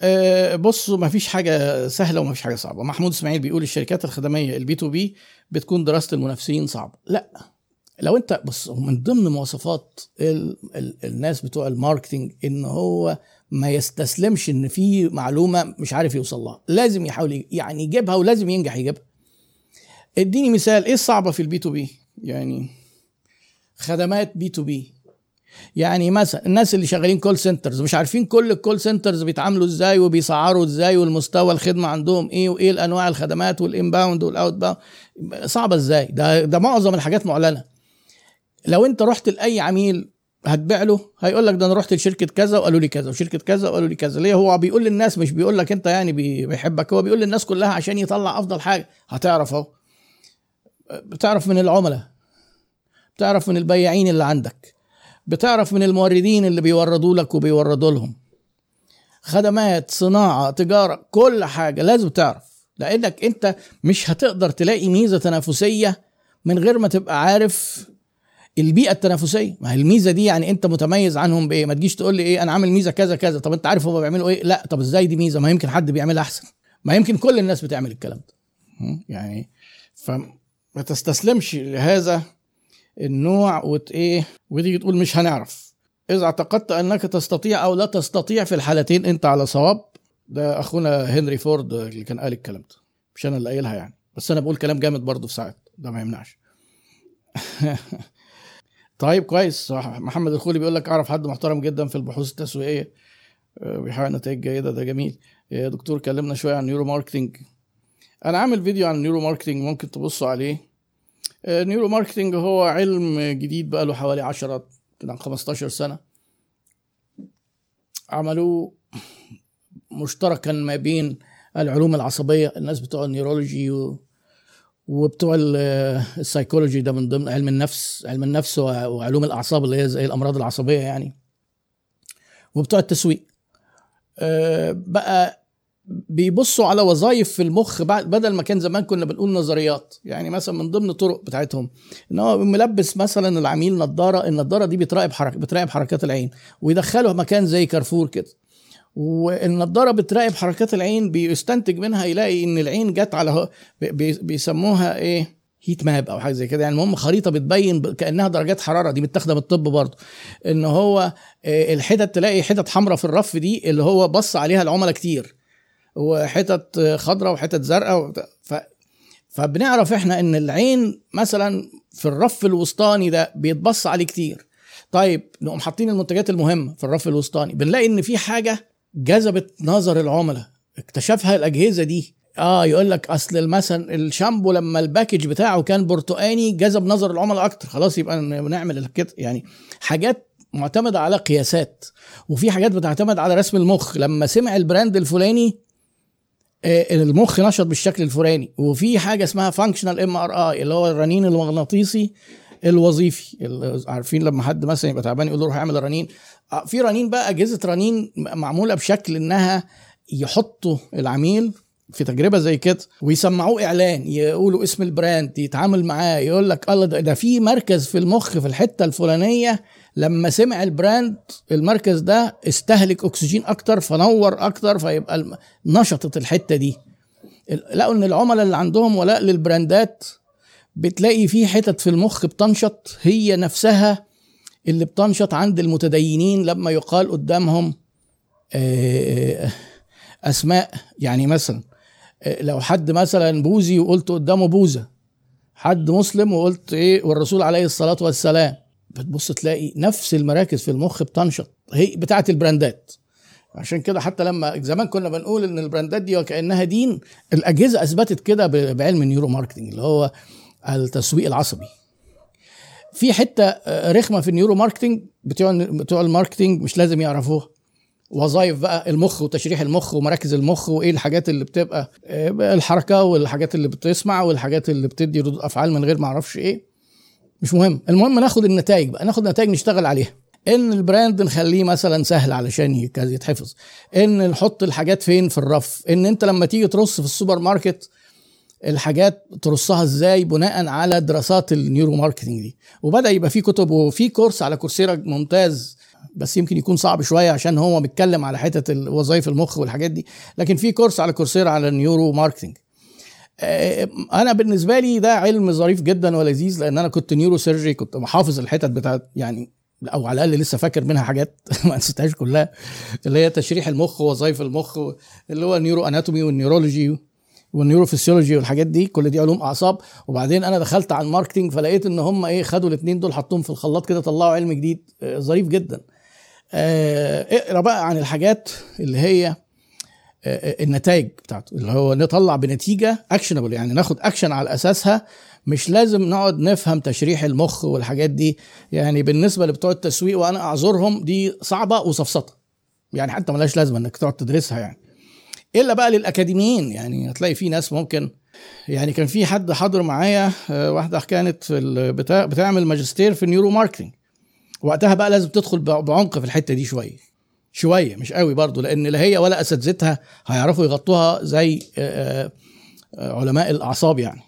آه، بصوا ما فيش حاجة سهلة وما فيش حاجة صعبة. محمود إسماعيل بيقول الشركات الخدمية ال B2B بتكون دراسه المنافسين صعبة. لا لو أنت بص من ضمن مواصفات ال ال الناس بتوع ال marketing إن هو ما يستسلمش إن في معلومة مش عارف يوصل لها. لازم يحاول يعني يجيبها ولازم ينجح يجيبها. اديني مثال إيه الصعبة في ال B2B يعني خدمات B2B يعني مثلا الناس اللي شغالين call centers مش عارفين كل ال call centers بيتعاملوا إزاي وبيسعروا إزاي والمستوى الخدمة عندهم إيه وإيه الأنواع الخدمات وال inbound وال outbound صعبة إزاي؟ ده ده معظم الحاجات معلنة. لو أنت رحت لأي عميل هتبيع له هيقول لك ده أنا رحت لشركة كذا وقالوا لي كذا وشركة كذا وقالوا لي كذا. ليه؟ هو بيقول للناس مش بيقول لك أنت يعني بيحبك هو بيقول للناس كلها عشان يطلع أفضل حاجة. هتعرف أهو. بتعرف من العملاء بتعرف من البياعين اللي عندك. بتعرف من الموردين اللي بيوردوا لك وبيوردوا لهم. خدمات صناعة تجارة كل حاجة لازم تعرف. لأنك أنت مش هتقدر تلاقي ميزة تنافسية من غير ما تبقى عارف البيئة التنافسية. ما هي الميزة دي يعني أنت متميز عنهم بإيه؟ ما تجيش تقول لي إيه أنا عامل ميزة كذا كذا. طب أنت عارف هم بيعملوا إيه؟ لا. طب إزاي دي ميزة؟ ما يمكن حد بيعملها أحسن. ما يمكن كل الناس بتعمل الكلام ده. يعني فما تستسلمش لهذا. النوع وت إيه وتيجي تقول مش هنعرف. إذا اعتقدت أنك تستطيع أو لا تستطيع في الحالتين أنت على صواب. ده أخونا هنري فورد اللي كان قال الكلام ده مش أنا اللي قايلها يعني. بس أنا بقول كلام جامد برضه في ساعات ده ما يمنعش. طيب كويس. محمد الخولي بيقول لك أعرف حد محترم جدا في البحوث التسويقية. بيحقق نتائج جيدة ده جميل. يا دكتور كلمنا شوية عن neuromarketing أنا عامل فيديو عن ال neuromarketing ممكن تبصوا عليه. neuromarketing هو علم جديد بقى له حوالي 10 كده 15 سنة. عملوه مشتركا ما بين العلوم العصبية الناس بتوع ال neurology و... وبتوع السايكولوجي ده من ضمن علم النفس علم النفس وعلوم الأعصاب اللي هي زي الأمراض العصبية يعني. وبتوع التسويق. بقى بيبصوا على وظائف في المخ بدل ما كان زمان كنا بنقول نظريات. يعني مثلا من ضمن الطرق بتاعتهم إن هو ملبس مثلا العميل نظارة النظارة دي بتراقب حركه بتراقب حركات العين ويدخله مكان زي كارفور كده. والنضاره بتراقب حركات العين بيستنتج منها يلاقي إن العين جت على بيسموها إيه؟ هيت ماب أو حاجة زي كده. يعني المهم خريطة بتبين كأنها درجات حرارة. دي متاخده الطب برضه. إن هو الحتت تلاقي حتت حمراء في الرف دي اللي هو بص عليها العملاء كتير. وحتت خضراء وحتت زرقاء ف... فبنعرف إحنا إن العين مثلا في الرف الوسطاني ده بيتبص عليه كتير. طيب نقوم حاطين المنتجات المهمة في الرف الوسطاني بنلاقي إن في حاجة جذبت نظر العملاء اكتشفها الأجهزة دي. آه يقول لك أصل مثلا الشامبو لما الباكج بتاعه كان برتقاني جذب نظر العملاء أكتر. خلاص يبقى نعمل كده. يعني حاجات معتمدة على قياسات وفي حاجات بتعتمد على رسم المخ. لما سمع ال brand الفلاني المخ نشط بالشكل الفلاني. وفي حاجة اسمها functional MRI اللي هو الرنين المغناطيسي الوظيفي. عارفين لما حد مثلا يبقى تعبان يقول له روح اعمل رنين في رنين بقى أجهزة رنين معمولة بشكل إنها يحطوا العميل في تجربة زي كده ويسمعوه إعلان يقولوا اسم ال brand يتعامل معاه يقول لك الله ده, ده في مركز في المخ في الحتة الفلانية لما سمع البراند المركز ده استهلك أكسجين أكتر فنور أكتر فيبقى نشطت الحتة دي. لقوا إن العملاء اللي عندهم ولاء للبراندات بتلاقي في حتت في المخ بتنشط هي نفسها اللي بتنشط عند المتدينين لما يقال قدامهم أسماء. يعني مثلا لو حد مثلا بوذي وقلت قدامه بوذا حد مسلم وقلت إيه والرسول عليه الصلاة والسلام بتبص تلاقي نفس المراكز في المخ بتنشط هي بتاعه ال brandات. عشان كده حتى لما زمان كنا بنقول إن ال brandات دي وكأنها دين الأجهزة أثبتت كده بعلم ال neuromarketing اللي هو التسويق العصبي. في حتة رخمة في ال neuromarketing بتوع بتوع ال marketing مش لازم يعرفوها. وظائف بقى المخ وتشريح المخ ومراكز المخ وإيه الحاجات اللي بتبقى الحركة والحاجات اللي بتسمع والحاجات اللي بتدي ردود أفعال من غير ما أعرفش إيه. مش مهم. المهم ناخد النتائج بقى ناخد نتائج نشتغل عليها. إن ال brand نخليه مثلا سهل علشان يتحفظ. إن نحط الحاجات فين في الرف. إن أنت لما تيجي ترص في السوبر ماركت الحاجات ترصها إزاي بناء على دراسات ال neuromarketing دي. وبدأ يبقى في كتب وفي course على Coursera ممتاز بس يمكن يكون صعب شوية عشان هو بيتكلم على حتة وظائف المخ والحاجات دي. لكن في course على Coursera على ال neuromarketing آه، أنا بالنسبة لي ده علم ظريف جدا ولذيذ لأن أنا كنت neurosurgery كنت حافظ الحتت بتاعت يعني أو على الأقل لسه فاكر منها حاجات ما نسيتهاش كلها. اللي هي تشريح المخ ووظائف المخ اللي هو ال neuroanatomy وال neurology وال neurophysiology والحاجات دي كل دي علوم أعصاب. وبعدين أنا دخلت على ال marketing فلقيت إن هم إيه خدوا الاثنين دول حطوهم في الخلاط كده طلعوا علم جديد آه، ظريف جدا. اقرأ بقى عن الحاجات اللي هي آه، النتائج بتاعته اللي هو نطلع بنتيجة actionable يعني ناخد اكشن على أساسها. مش لازم نقعد نفهم تشريح المخ والحاجات دي. يعني بالنسبة لبتوع التسويق وأنا أعذرهم دي صعبة وسفسطه يعني حتى ملهاش لازمة إنك تقعد تدرسها يعني. إلا بقى للأكاديميين يعني هتلاقي في ناس ممكن يعني كان في حد حاضر معايا آه، واحدة كانت بتعمل ماجستير في ال neuromarketing وقتها بقى لازم تدخل بعمق في الحتة دي شوية. شوية مش قوي برضو لأن لا هي ولا أساتذتها هيعرفوا يغطوها زي آه، آه، علماء الأعصاب يعني.